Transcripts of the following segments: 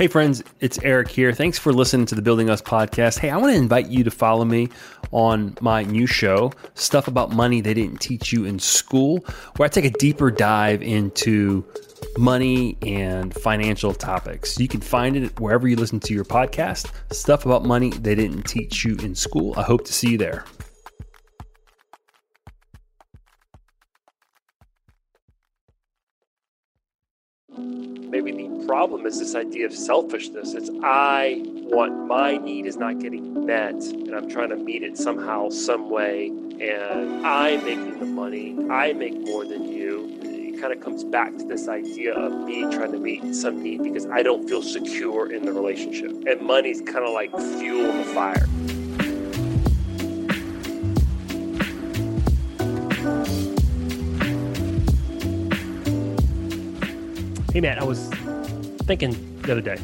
Hey, friends, it's Eric here. Thanks for listening to the Building Us podcast. Hey, I want to invite you to follow me on my new show, Stuff About Money They Didn't Teach You in School, where I take a deeper dive into money and financial topics. You can find it wherever you listen to your podcast, Stuff About Money They Didn't Teach You in School. I hope to see you there. maybe the problem is this idea of selfishness. It's I want my need is not getting met, and I'm trying to meet it somehow, some way, and I'm making the money. I make more than you. It kind of comes back to this idea of me trying to meet some need because I don't feel secure in the relationship, and money's kind of like fuel the fire. Hey, Matt, I was thinking the other day.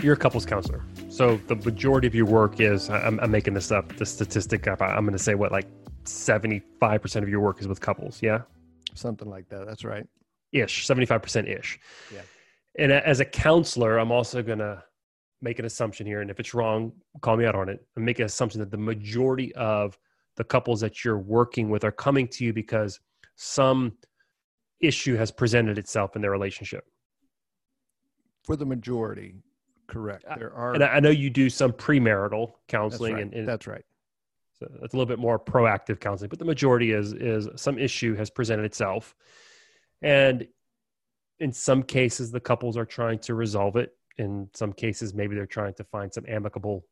You're a couples counselor. So the majority of your work is, I'm, I'm making this up, the statistic up. I'm going to say what, like 75% of your work is with couples. Yeah. Something like that. That's right. Ish, 75% ish. Yeah. And as a counselor, I'm also going to make an assumption here. And if it's wrong, call me out on it and make an assumption that the majority of the couples that you're working with are coming to you because some issue has presented itself in their relationship. For the majority, correct. Uh, there are, and I know you do some premarital counseling, that's right. and, and that's right. So it's a little bit more proactive counseling, but the majority is is some issue has presented itself, and in some cases the couples are trying to resolve it. In some cases, maybe they're trying to find some amicable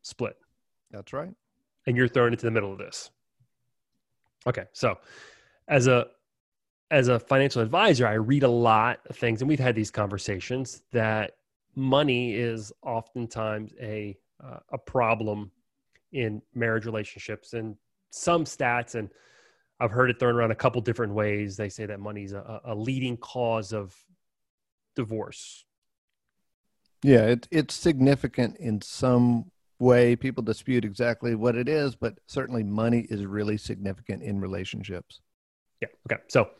split. That's right. And you're thrown into the middle of this. Okay, so as a as a financial advisor, I read a lot of things, and we've had these conversations that money is oftentimes a uh, a problem in marriage relationships, and some stats, and I've heard it thrown around a couple different ways. They say that money's a, a leading cause of divorce. Yeah, it, it's significant in some way. People dispute exactly what it is, but certainly money is really significant in relationships. Yeah. Okay. So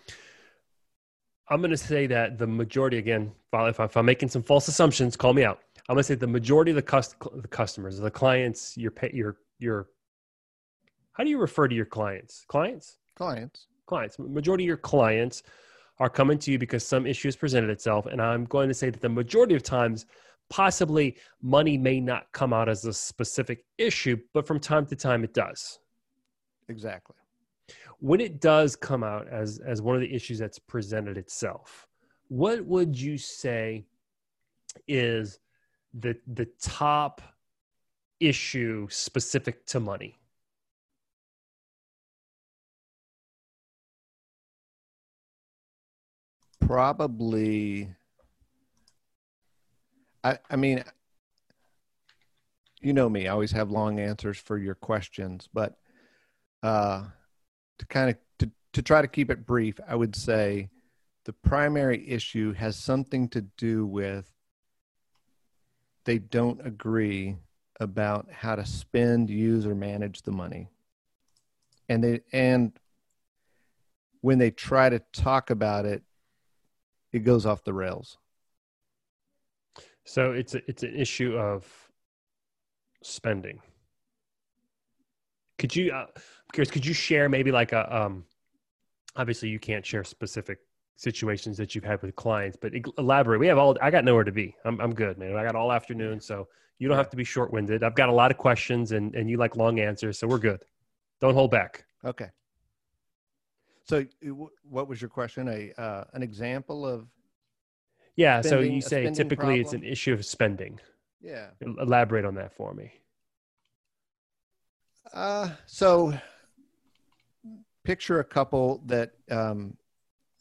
I'm going to say that the majority, again, if, I, if I'm making some false assumptions, call me out. I'm going to say the majority of the, cust- the customers, the clients, your your your. How do you refer to your clients? Clients. Clients. Clients. Majority of your clients are coming to you because some issue has presented itself, and I'm going to say that the majority of times, possibly money may not come out as a specific issue, but from time to time it does. Exactly when it does come out as as one of the issues that's presented itself what would you say is the the top issue specific to money? Probably i i mean you know me i always have long answers for your questions but uh to kind of to, to try to keep it brief, I would say the primary issue has something to do with they don't agree about how to spend, use, or manage the money. And they and when they try to talk about it, it goes off the rails. So it's a, it's an issue of spending. Could you, uh, curious, could you share maybe like a, um, obviously you can't share specific situations that you've had with clients, but elaborate. We have all, I got nowhere to be. I'm, I'm good, man. I got all afternoon. So you don't have to be short winded. I've got a lot of questions and, and you like long answers. So we're good. Don't hold back. Okay. So what was your question? A, uh, an example of, yeah. Spending, so you say typically problem? it's an issue of spending. Yeah. Elaborate on that for me. Uh, so picture a couple that um,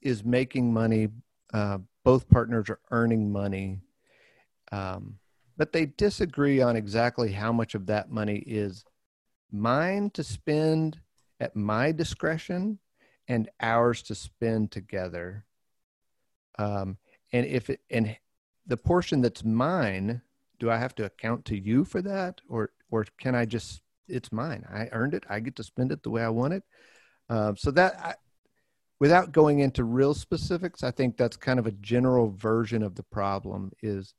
is making money. Uh, both partners are earning money, um, but they disagree on exactly how much of that money is mine to spend at my discretion and ours to spend together. Um, and if it, and the portion that's mine, do I have to account to you for that, or or can I just it's mine. I earned it. I get to spend it the way I want it. Uh, so that, I, without going into real specifics, I think that's kind of a general version of the problem. Is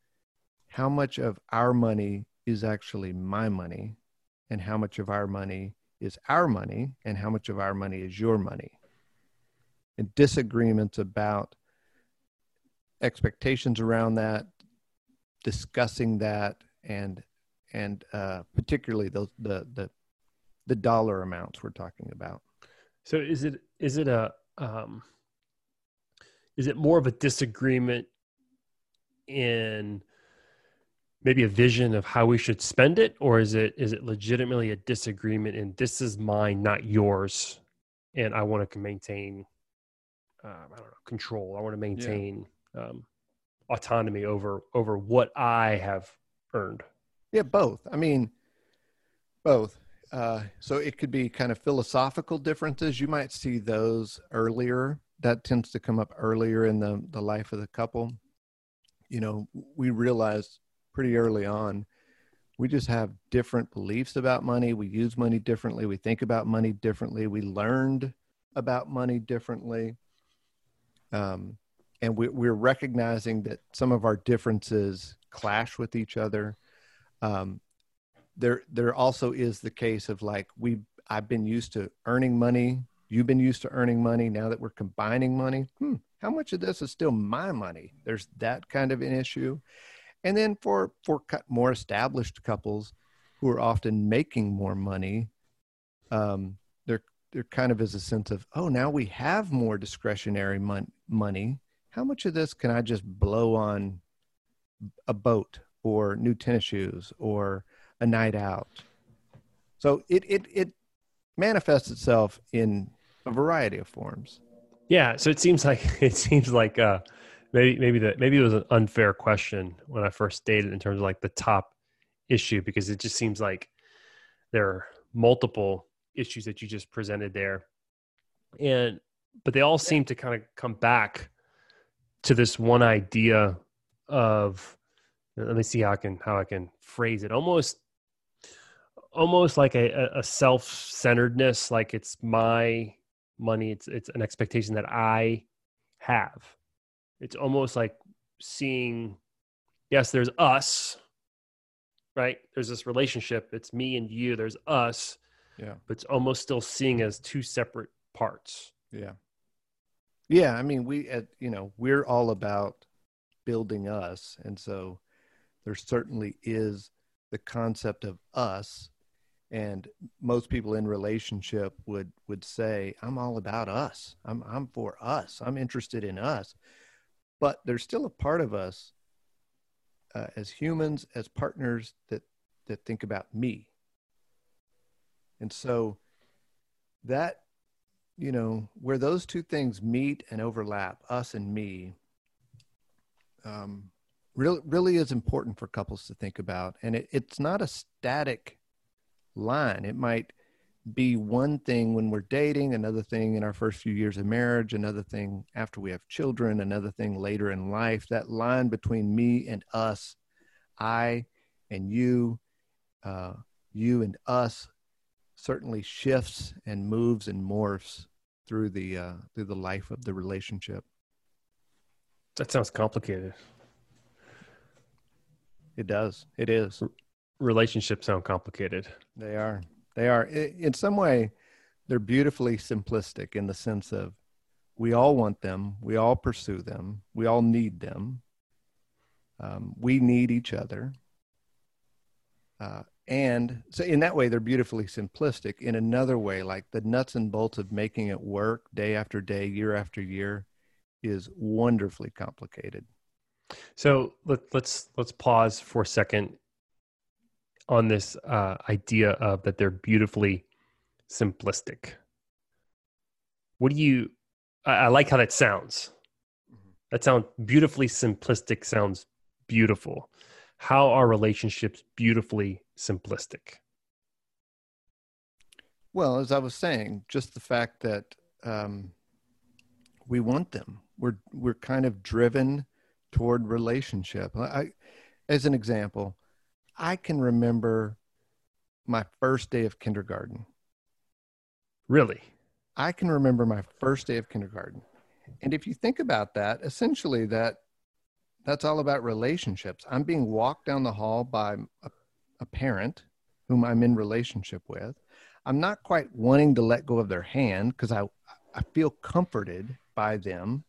how much of our money is actually my money and how much of our money is our money and how much of our money is your money and disagreements about expectations around that discussing that and and uh, particularly the, the the the dollar amounts we're talking about. So is it is it a um, is it more of a disagreement in maybe a vision of how we should spend it? Or is it is it legitimately a disagreement in this is mine not yours and i want to maintain um, i don't know control. I want to maintain yeah. um, autonomy over over what i have earned yeah both. I mean both. Uh, so it could be kind of philosophical differences. You might see those earlier. That tends to come up earlier in the the life of the couple. You know we realize pretty early on we just have different beliefs about money. We use money differently. We think about money differently. We learned about money differently. Um, and we, we're recognizing that some of our differences clash with each other um, there there also is the case of like we i've been used to earning money. You've been used to earning money. Now that we're combining money hmm, how much of this is still my money? There's that kind of an issue. And then for for more established couples who are often making more money um, there there kind of is a sense of oh now we have more discretionary mon- money. How much of this can i just blow on a boat or new tennis shoes or a night out. So it it it manifests itself in a variety of forms. Yeah so it seems like it seems like uh maybe maybe that maybe it was an unfair question when I first dated in terms of like the top issue because it just seems like there are multiple issues that you just presented there. And but they all seem to kind of come back to this one idea of let me see how I can how I can phrase it. Almost almost like a, a self-centeredness like it's my money it's it's an expectation that I have. It's almost like seeing yes there's us right? There's this relationship. It's me and you. There's us. Yeah. But it's almost still seeing as two separate parts. Yeah. Yeah i mean we at you know we're all about building us. And so there certainly is the concept of us and most people in relationship would would say i'm all about us. I'm i'm for us. I'm interested in us. But there's still a part of us uh, as humans as partners that that think about me. And so that you know where those two things meet and overlap us and me um, really really is important for couples to think about and it, it's not a static line it might be one thing when we're dating, another thing in our first few years of marriage, another thing after we have children, another thing later in life. That line between me and us, I and you, uh, you and us, certainly shifts and moves and morphs through the uh, through the life of the relationship. That sounds complicated. It does. It is. Relationships sound complicated. They are. They are, in some way, they're beautifully simplistic in the sense of we all want them, we all pursue them, we all need them, um, we need each other. Uh, and so, in that way, they're beautifully simplistic. In another way, like the nuts and bolts of making it work day after day, year after year, is wonderfully complicated. So let, let's let's pause for a second on this uh, idea of that they're beautifully simplistic. What do you? I, I like how that sounds. Mm-hmm. That sounds beautifully simplistic. Sounds beautiful. How are relationships beautifully simplistic? Well, as I was saying, just the fact that um, we want them. We're we're kind of driven toward relationship. I, as an example, I can remember my first day of kindergarten. Really? I can remember my first day of kindergarten. And if you think about that, essentially that that's all about relationships. I'm being walked down the hall by a, a parent whom I'm in relationship with. I'm not quite wanting to let go of their hand because I, I feel comforted by them.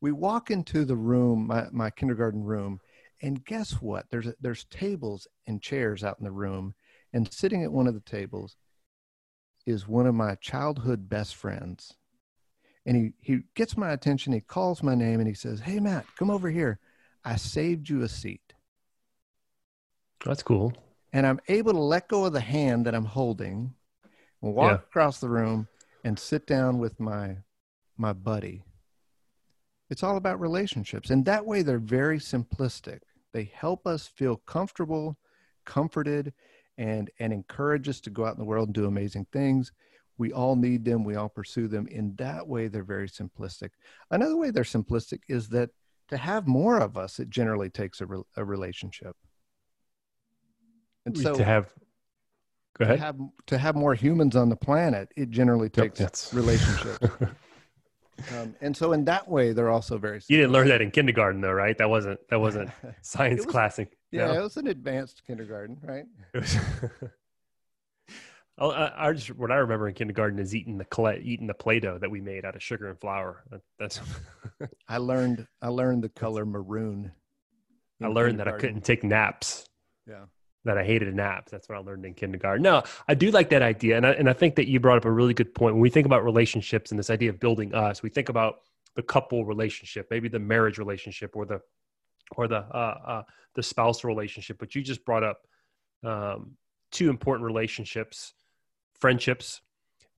We walk into the room, my, my kindergarten room, and guess what? There's there's tables and chairs out in the room, and sitting at one of the tables is one of my childhood best friends. And he, he gets my attention. He calls my name and he says, Hey, Matt, come over here. I saved you a seat. That's cool. And I'm able to let go of the hand that I'm holding and walk yeah. across the room and sit down with my my buddy. It's all about relationships. And that way they're very simplistic. They help us feel comfortable, comforted, and and encourage us to go out in the world and do amazing things. We all need them. We all pursue them. In that way, they're very simplistic. Another way they're simplistic is that to have more of us, it generally takes a, re- a relationship. And so to have Go ahead. To have, to have more humans on the planet, it generally takes yep, relationships. um, and so, in that way, they're also very. You didn't learn that in kindergarten, though, right? That wasn't that wasn't science was, classic. Yeah, no? it was an advanced kindergarten, right? Oh, I, I, just what I remember in kindergarten is eating the clay, eating the play-doh that we made out of sugar and flour. That, that's. I learned. I learned the color maroon. I learned that I couldn't take naps. Yeah that I hated naps. That's what I learned in kindergarten. No, I do like that idea. And I, and I think that you brought up a really good point. When we think about relationships and this idea of building us, we think about the couple relationship, maybe the marriage relationship or the, or the, uh, uh, the spouse relationship. But you just brought up um, two important relationships, friendships,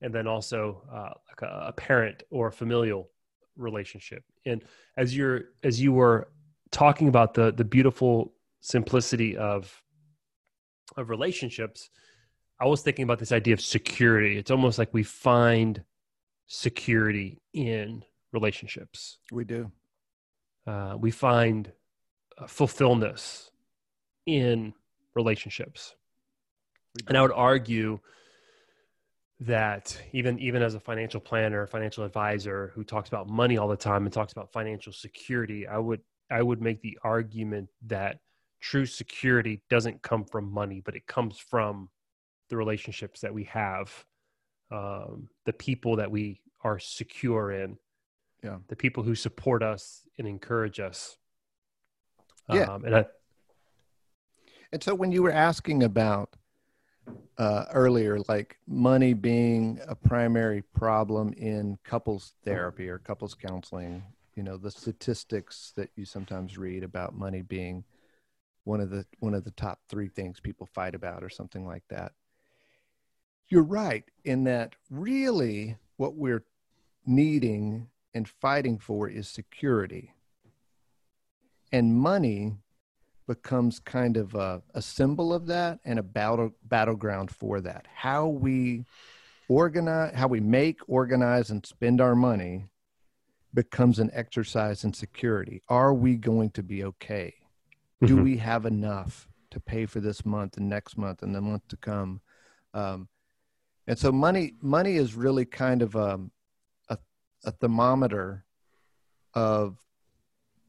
and then also uh, like a, a parent or a familial relationship. And as you're, as you were talking about the, the beautiful simplicity of of relationships, I was thinking about this idea of security. It's almost like we find security in relationships. We do. Uh, we find uh, fulfillment in relationships. And I would argue that even even as a financial planner, financial advisor who talks about money all the time and talks about financial security, I would I would make the argument that true security doesn't come from money, but it comes from the relationships that we have, um, the people that we are secure in, yeah, the people who support us and encourage us. Yeah, um, and I, and so when you were asking about uh, earlier, like money being a primary problem in couples therapy or couples counseling, you know, the statistics that you sometimes read about money being one of the one of the top three things people fight about or something like that. You're right in that really what we're needing and fighting for is security. And money becomes kind of a, a symbol of that and a battle battleground for that. How we organize how we make organize and spend our money becomes an exercise in security. Are we going to be okay do mm-hmm. we have enough to pay for this month and next month and the month to come? Um, and so money money is really kind of a, um, a, a thermometer of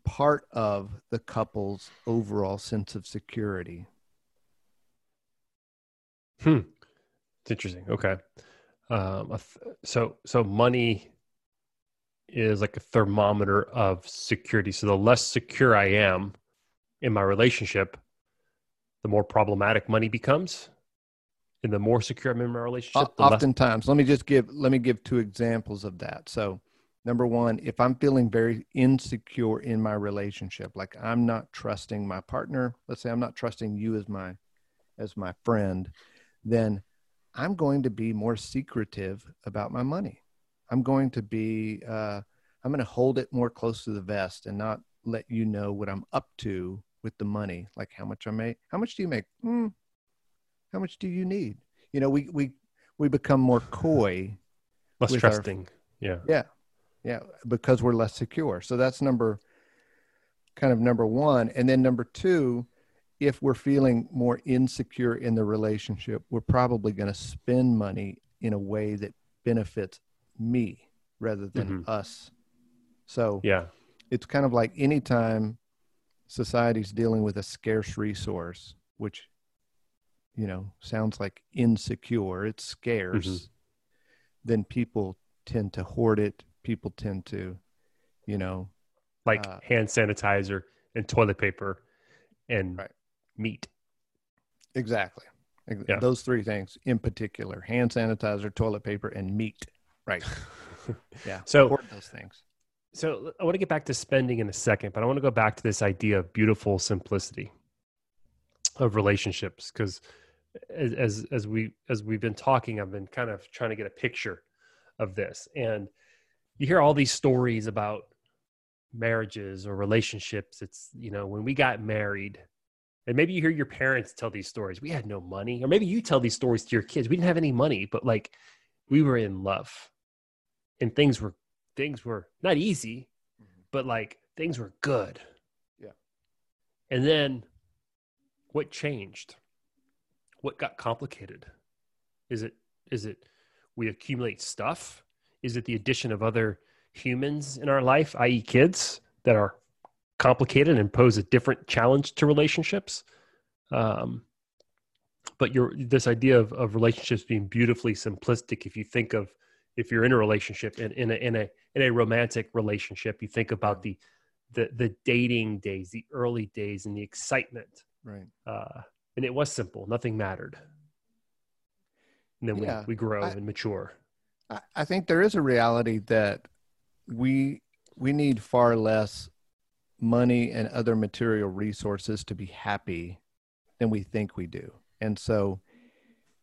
part of the couple's overall sense of security. Hmm. It's interesting. Okay. Um, so so money is like a thermometer of security. So the less secure i am in my relationship, the more problematic money becomes. And the more secure I'm in my relationship, oftentimes, less- let me just give let me give two examples of that. So, number one, if I'm feeling very insecure in my relationship, like I'm not trusting my partner, let's say I'm not trusting you as my as my friend, then I'm going to be more secretive about my money. I'm going to be uh, I'm going to hold it more close to the vest and not let you know what I'm up to with the money, like how much I make. How much do you make? Hmm. How much do you need? You know, we we we become more coy, less trusting. Our, yeah, yeah, yeah, because we're less secure. So that's number, kind of number one, and then number two, if we're feeling more insecure in the relationship, we're probably going to spend money in a way that benefits me rather than mm-hmm. us. So yeah, it's kind of like anytime society's dealing with a scarce resource, which, you know, sounds like insecure, it's scarce, Mhm. then people tend to hoard it. People tend to, you know, like Uh, hand sanitizer and toilet paper and Right. meat. exactly. Yeah. Those three things in particular hand sanitizer, toilet paper, and meat. Right. Yeah. So- hoard those things. So I want to get back to spending in a second, but I want to go back to this idea of beautiful simplicity of relationships because as, as we as we've been talking, I've been kind of trying to get a picture of this, and you hear all these stories about marriages or relationships. It's you know when we got married, and maybe you hear your parents tell these stories. We had no money, or maybe you tell these stories to your kids. We didn't have any money, but like we were in love, and things were things were not easy, but like things were good. Yeah. And then what changed? What got complicated? Is it is it we accumulate stuff? Is it the addition of other humans in our life, i.e. kids that are complicated and pose a different challenge to relationships? Um, but your this idea of, of relationships being beautifully simplistic, if you think of if you're in a relationship in, in a in a in a romantic relationship, you think about the the the dating days, the early days, and the excitement. Right. Uh, and it was simple; nothing mattered. And then Yeah, we we grow I- and mature. I, I think there is a reality that we we need far less money and other material resources to be happy than we think we do. And so,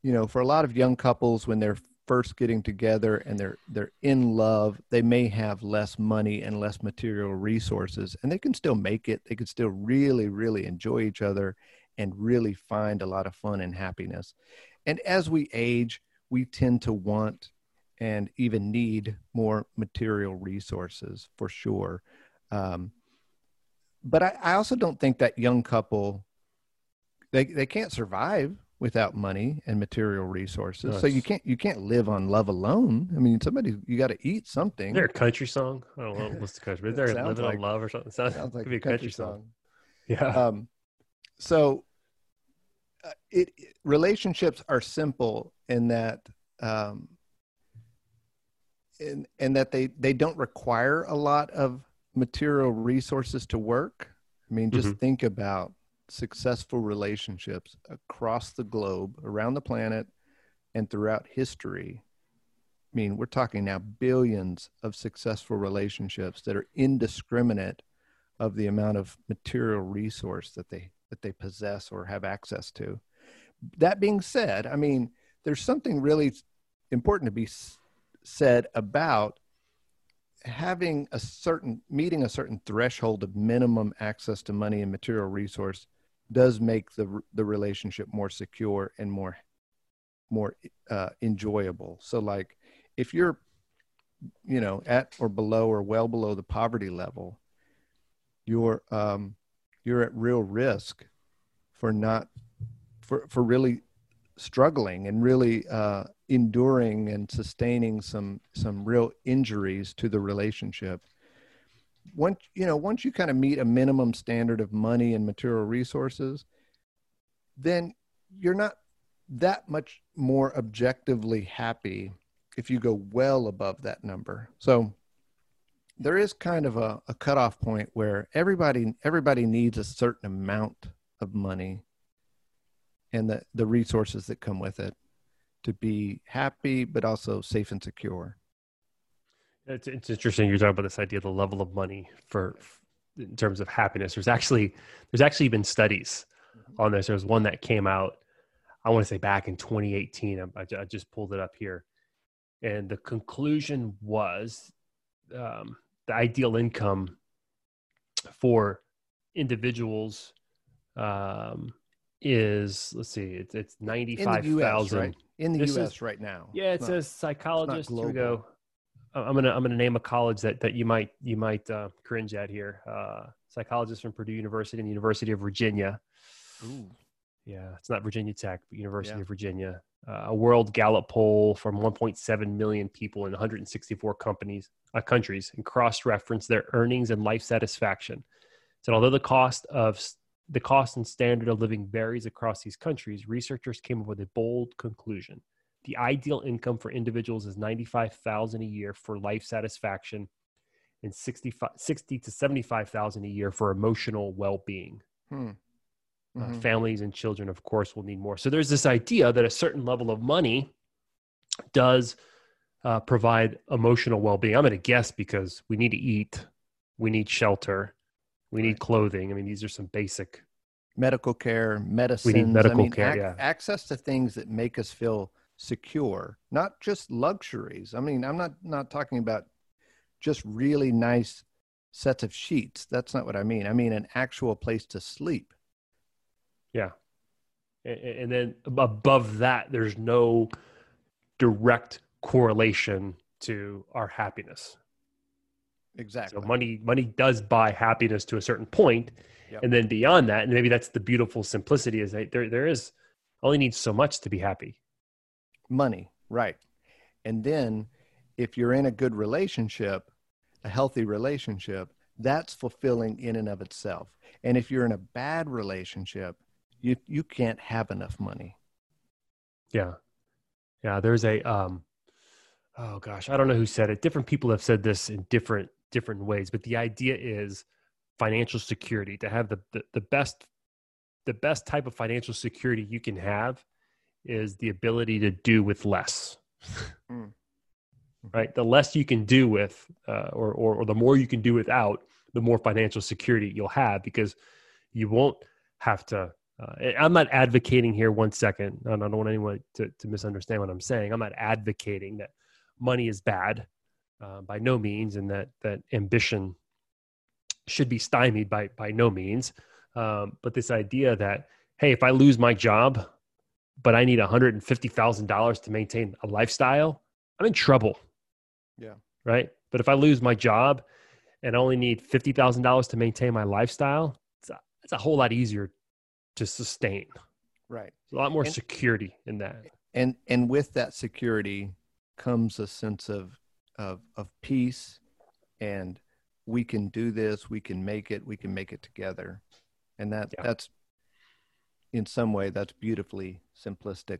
you know, for a lot of young couples when they're first getting together and they're they're in love, they may have less money and less material resources and they can still make it. They can still really really enjoy each other and really find a lot of fun and happiness. And as we age, we tend to want and even need more material resources for sure. Um, but I, I also don't think that young couple they they can't survive without money and material resources. So you can't you can't live on love alone. I mean, somebody you got to eat something. Is there a country song? I don't know what's the country. Is there living like- on love or something? Sounds, Sounds like could be a country song. Yeah. um, so uh, it, it- relationships are simple in that um, in, in that they they don't require a lot of material resources to work i mean just think about successful relationships across the globe around the planet and throughout history i mean we're talking now billions of successful relationships that are indiscriminate of the amount of material resource that they that they possess or have access to. That being said, I mean, there's something really important to be said about having a certain meeting a certain threshold of minimum access to money and material resource does make the the relationship more secure and more more uh, enjoyable. So like if you're you know at or below or well below the poverty level you're um, you're at real risk for not for for really struggling and really uh, enduring and sustaining some some real injuries to the relationship. Once you know, once you kind of meet a minimum standard of money and material resources, then you're not that much more objectively happy if you go well above that number. So there is kind of a, a cutoff point where everybody everybody needs a certain amount of money and the, the resources that come with it to be happy but also safe and secure. It's, it's interesting you're talking about this idea of the level of money for in terms of happiness. There's actually there's actually been studies on this. There's one that came out, I want to say back in 2018. I, I just pulled it up here, and the conclusion was um, the ideal income for individuals um, is let's see, it's it's ninety In five the US, right? In the This is- US right now. Yeah, it says psychologist. Here we go. I'm gonna I'm gonna name a college that that you might you might uh, cringe at here. Uh, psychologist from Purdue University and the University of Virginia. Ooh, Yeah, it's not Virginia Tech, but University Yeah. of Virginia. Uh, a World Gallup poll from 1.7 million people in 164 companies uh, countries and cross-referenced their earnings and life satisfaction. So although the cost of the cost and standard of living varies across these countries, researchers came up with a bold conclusion. The ideal income for individuals is 95,000 a year for life satisfaction and 65, 60 to 75,000 a year for emotional well-being. Hmm. Uh, mm-hmm. Uh, families and children, of course, will need more. So there's this idea that a certain level of money does uh, provide emotional well-being. I'm going to guess because we need to eat, we need shelter, we need clothing. I mean, these are some basic medical care, medicine. We need medical I mean, care. Ac- yeah, access to things that make us feel secure, not just luxuries. I mean, I'm not not talking about just really nice sets of sheets. That's not what I mean. I mean an actual place to sleep. Yeah. And then above that, there's no direct correlation to our happiness. Exactly. So money money does buy happiness to a certain point, yep. and then beyond that, and maybe that's the beautiful simplicity is that there there is only needs so much to be happy. Money, right? And then if you're in a good relationship, a healthy relationship, that's fulfilling in and of itself. And if you're in a bad relationship, you you can't have enough money. Yeah. Yeah, there's a um oh gosh, I don't know who said it. Different people have said this in different different ways, but the idea is financial security to have the the, the best the best type of financial security you can have is the ability to do with less. mm right? The less you can do with, uh, or, or, or the more you can do without, the more financial security you'll have because you won't have to. Uh, I'm not advocating here one second, and I don't want anyone to, to misunderstand what I'm saying. I'm not advocating that money is bad uh, by no means, and that that ambition should be stymied by by no means. Um, but this idea that hey, if I lose my job, but I need $150,000 to maintain a lifestyle, I'm in trouble. Yeah. Right. But if I lose my job and I only need fifty thousand dollars to maintain my lifestyle, it's a, it's a whole lot easier to sustain. Right. a lot more and, security in that. And and with that security comes a sense of of of peace and we can do this, we can make it, we can make it together. And that yeah. that's in some way that's beautifully simplistic.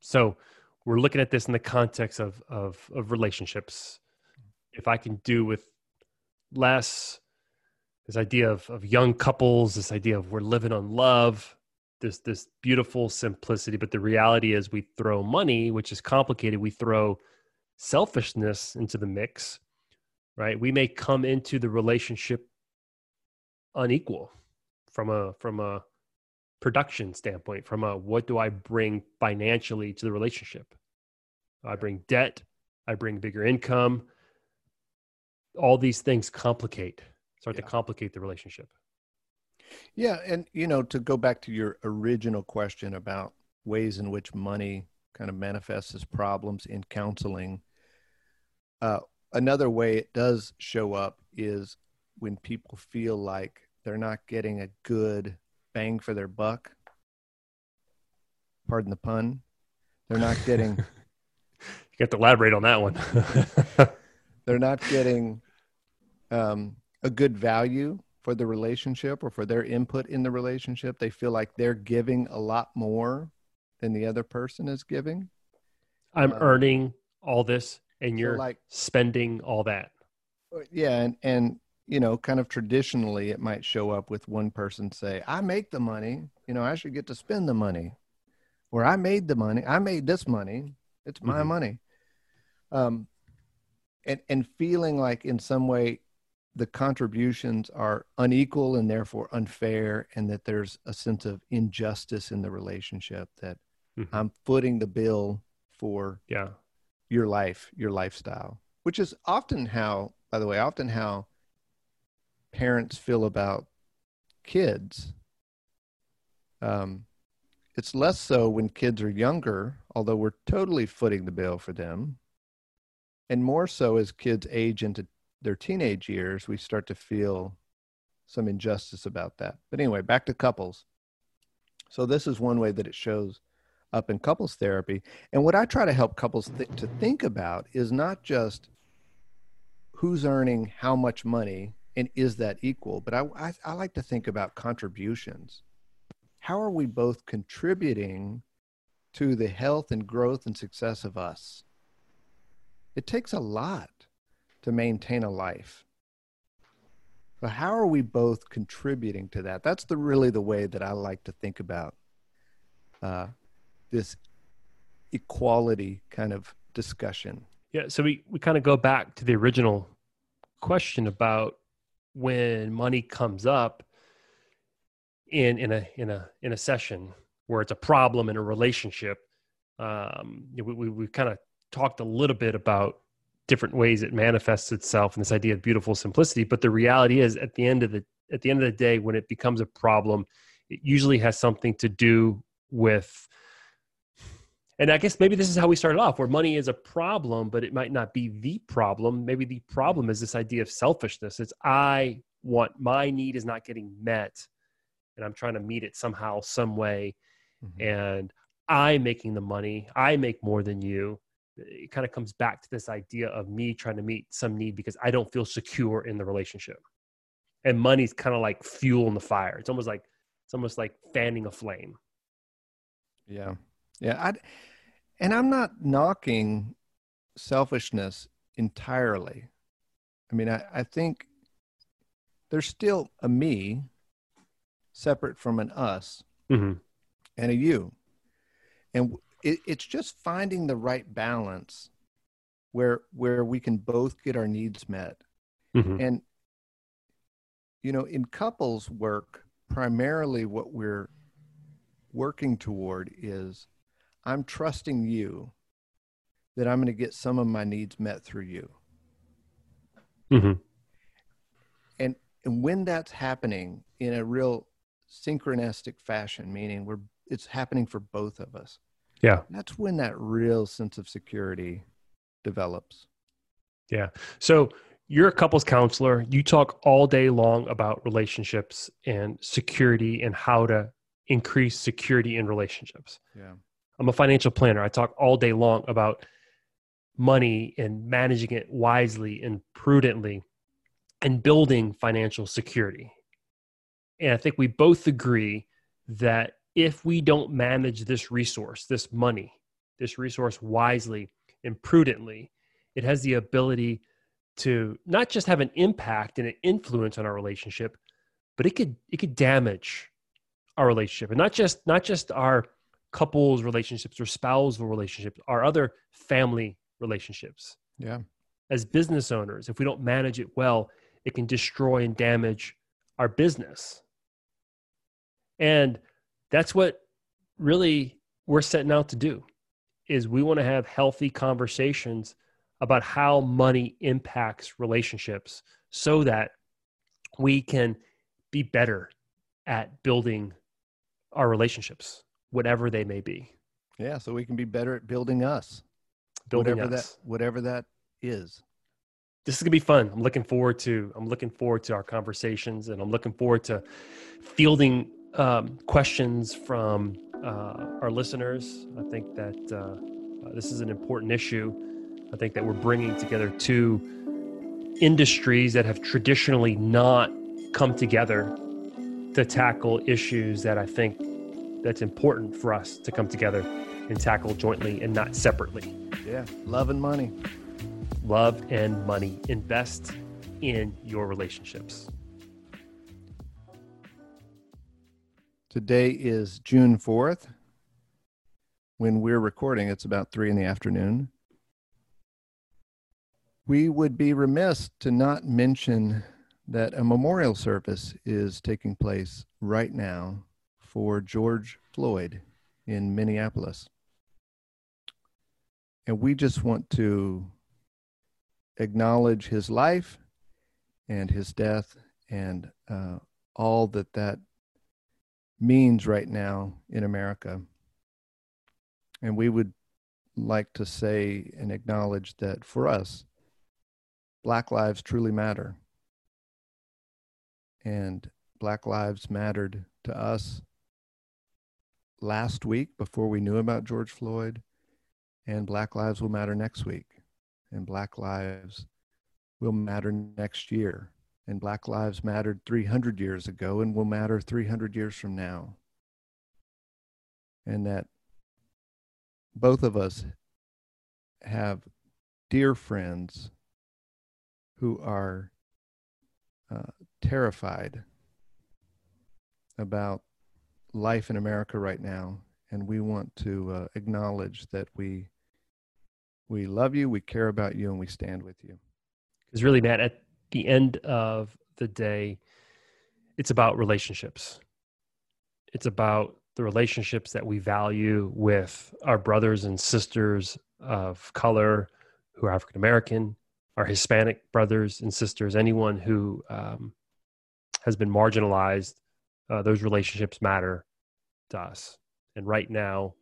So we're looking at this in the context of of of relationships. If I can do with less, this idea of of young couples, this idea of we're living on love, this this beautiful simplicity. But the reality is, we throw money, which is complicated. We throw selfishness into the mix, right? We may come into the relationship unequal from a from a production standpoint from a what do i bring financially to the relationship? I bring debt i bring bigger income. All these things complicate start yeah. to complicate the relationship. Yeah and you know to go back to your original question about ways in which money kind of manifests as problems in counseling uh, another way it does show up is when people feel like they're not getting a good bang for their buck. Pardon the pun. They're not getting. you got to elaborate on that one. they're not getting um, a good value for the relationship or for their input in the relationship. They feel like they're giving a lot more than the other person is giving. I'm um, earning all this and you're so like spending all that. Yeah, and and you know, kind of traditionally, it might show up with one person say, I make the money, you know, I should get to spend the money. Or I made the money, I made this money, it's my mm-hmm. money. Um, and, and feeling like in some way the contributions are unequal and therefore unfair, and that there's a sense of injustice in the relationship that mm-hmm. I'm footing the bill for yeah. your life, your lifestyle, which is often how, by the way, often how parents feel about kids. Um, it's less so when kids are younger, although we're totally footing the bill for them. And more so as kids age into their teenage years, we start to feel some injustice about that. But anyway, back to couples. So, this is one way that it shows up in couples therapy. And what I try to help couples th- to think about is not just who's earning how much money and is that equal? But I, I, I like to think about contributions. How are we both contributing to the health and growth and success of us? It takes a lot to maintain a life. But how are we both contributing to that? That's the really the way that I like to think about uh, this equality kind of discussion. Yeah, so we, we kind of go back to the original question about when money comes up in in a in a in a session where it's a problem in a relationship. Um, we we, we kind of talked a little bit about different ways it manifests itself and this idea of beautiful simplicity. But the reality is, at the end of the at the end of the day, when it becomes a problem, it usually has something to do with and I guess maybe this is how we started off, where money is a problem, but it might not be the problem. Maybe the problem is this idea of selfishness. It's I want my need is not getting met, and I'm trying to meet it somehow, some way, mm-hmm. and I'm making the money. I make more than you. It kind of comes back to this idea of me trying to meet some need because I don't feel secure in the relationship, and money's kind of like fuel in the fire. It's almost like it's almost like fanning a flame. Yeah, yeah. I and I'm not knocking selfishness entirely. I mean, I, I think there's still a me separate from an us mm-hmm. and a you. And it, it's just finding the right balance where where we can both get our needs met. Mm-hmm. And you know, in couples work, primarily what we're working toward is I'm trusting you that I'm going to get some of my needs met through you. Mm-hmm. And and when that's happening in a real synchronistic fashion, meaning we're it's happening for both of us. Yeah. That's when that real sense of security develops. Yeah. So you're a couples counselor. You talk all day long about relationships and security and how to increase security in relationships. Yeah. I'm a financial planner. I talk all day long about money and managing it wisely and prudently and building financial security. And I think we both agree that if we don't manage this resource, this money, this resource wisely and prudently, it has the ability to not just have an impact and an influence on our relationship, but it could it could damage our relationship and not just not just our couples relationships or spousal relationships our other family relationships. Yeah. As business owners if we don't manage it well it can destroy and damage our business. And that's what really we're setting out to do is we want to have healthy conversations about how money impacts relationships so that we can be better at building our relationships whatever they may be. Yeah, so we can be better at building us. Building whatever us. that whatever that is. This is gonna be fun. I'm looking forward to I'm looking forward to our conversations and I'm looking forward to fielding um, questions from uh, our listeners. I think that uh, uh, this is an important issue. I think that we're bringing together two industries that have traditionally not come together to tackle issues that I think that's important for us to come together and tackle jointly and not separately. Yeah, love and money. Love and money. Invest in your relationships. Today is June 4th. When we're recording, it's about three in the afternoon. We would be remiss to not mention that a memorial service is taking place right now for George Floyd in Minneapolis. And we just want to acknowledge his life and his death and uh, all that that means right now in America. And we would like to say and acknowledge that for us, Black lives truly matter. And Black lives mattered to us last week before we knew about George Floyd, and Black Lives Will Matter next week, and Black Lives will matter next year and Black Lives mattered 300 years ago and will matter 300 years from now. And that both of us have dear friends who are uh, terrified about life in America right now, and we want to uh, acknowledge that we we love you, we care about you, and we stand with you. Because really, Matt, at the end of the day, it's about relationships. It's about the relationships that we value with our brothers and sisters of color who are African American, our Hispanic brothers and sisters, anyone who um, has been marginalized. Uh, those relationships matter to us. And right now,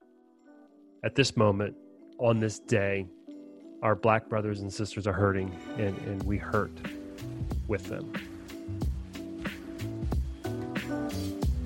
at this moment, on this day, our black brothers and sisters are hurting, and, and we hurt with them.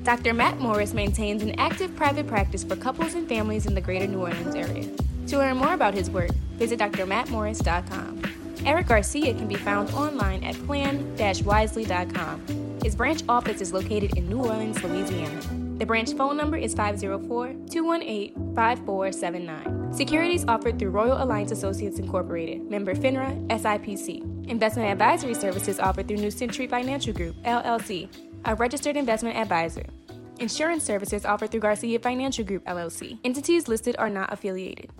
Dr. Matt Morris maintains an active private practice for couples and families in the greater New Orleans area. To learn more about his work, visit drmattmorris.com. Eric Garcia can be found online at plan-wisely.com. His branch office is located in New Orleans, Louisiana. The branch phone number is 504-218-5479. Securities offered through Royal Alliance Associates Incorporated, member FINRA, SIPC. Investment advisory services offered through New Century Financial Group, LLC, a registered investment advisor. Insurance services offered through Garcia Financial Group, LLC. Entities listed are not affiliated.